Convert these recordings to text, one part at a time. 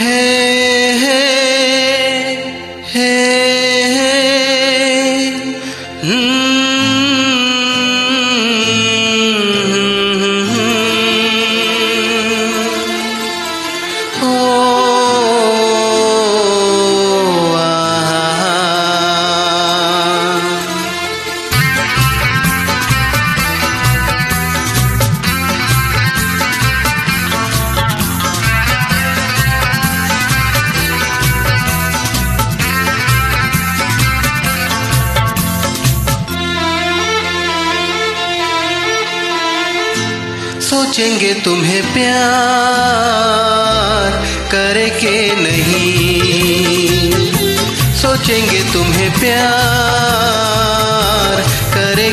hey, hey, hey, hey. Mm. सोचेंगे तुम्हें प्यार करके नहीं। सोचेंगे तुम्हें प्यार करे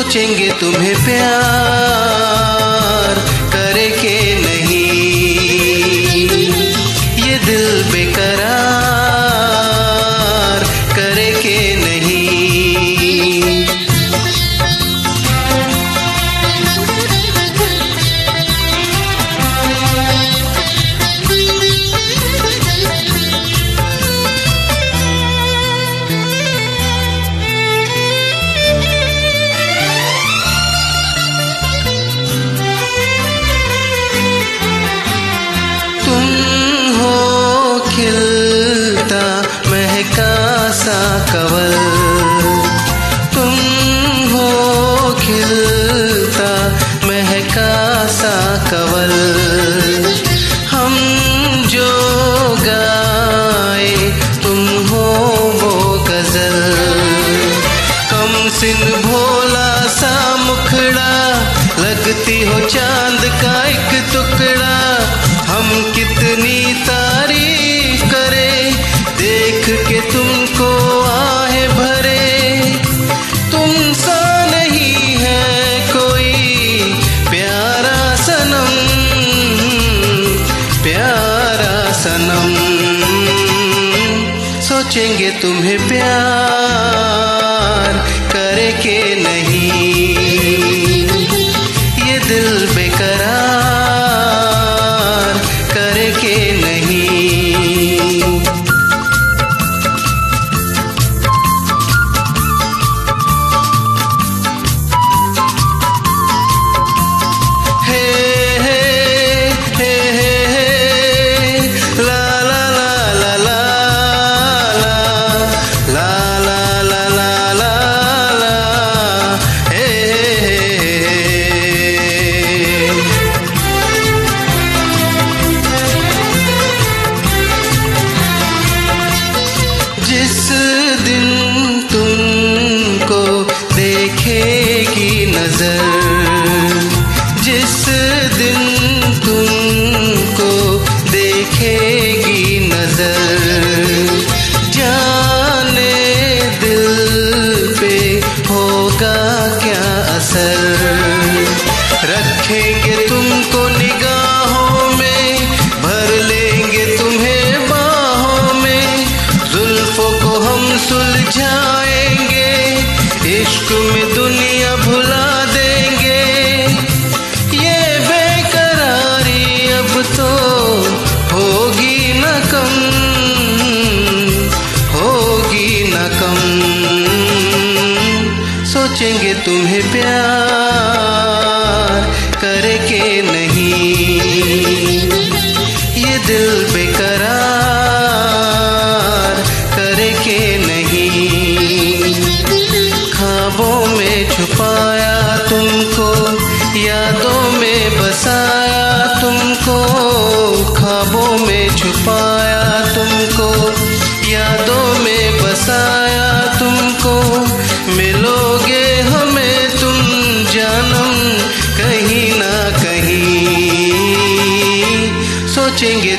सोचेंगे तुम्हें प्यार। खिलता महका सा कवल। सोचेंगे तुम्हें प्यार करके नहीं। नज़र जिस दिन तुमको देखेगी नज़र जाने दिल पे होगा क्या असर? रखेंगे तुमको निगाहों में, भर लेंगे तुम्हें बाहों में। जुल्फों को हम सुलझाएँगे, इश्क में दुनिया भुला सोचेंगे तुम्हें प्यार करके नहीं। ये दिल बेकरार करके नहीं। ख्वाबों में छुपाया तुमको, यादों में बसाया तुमको। ख्वाबों में छुपाया तुमको, यादों पूछेंगे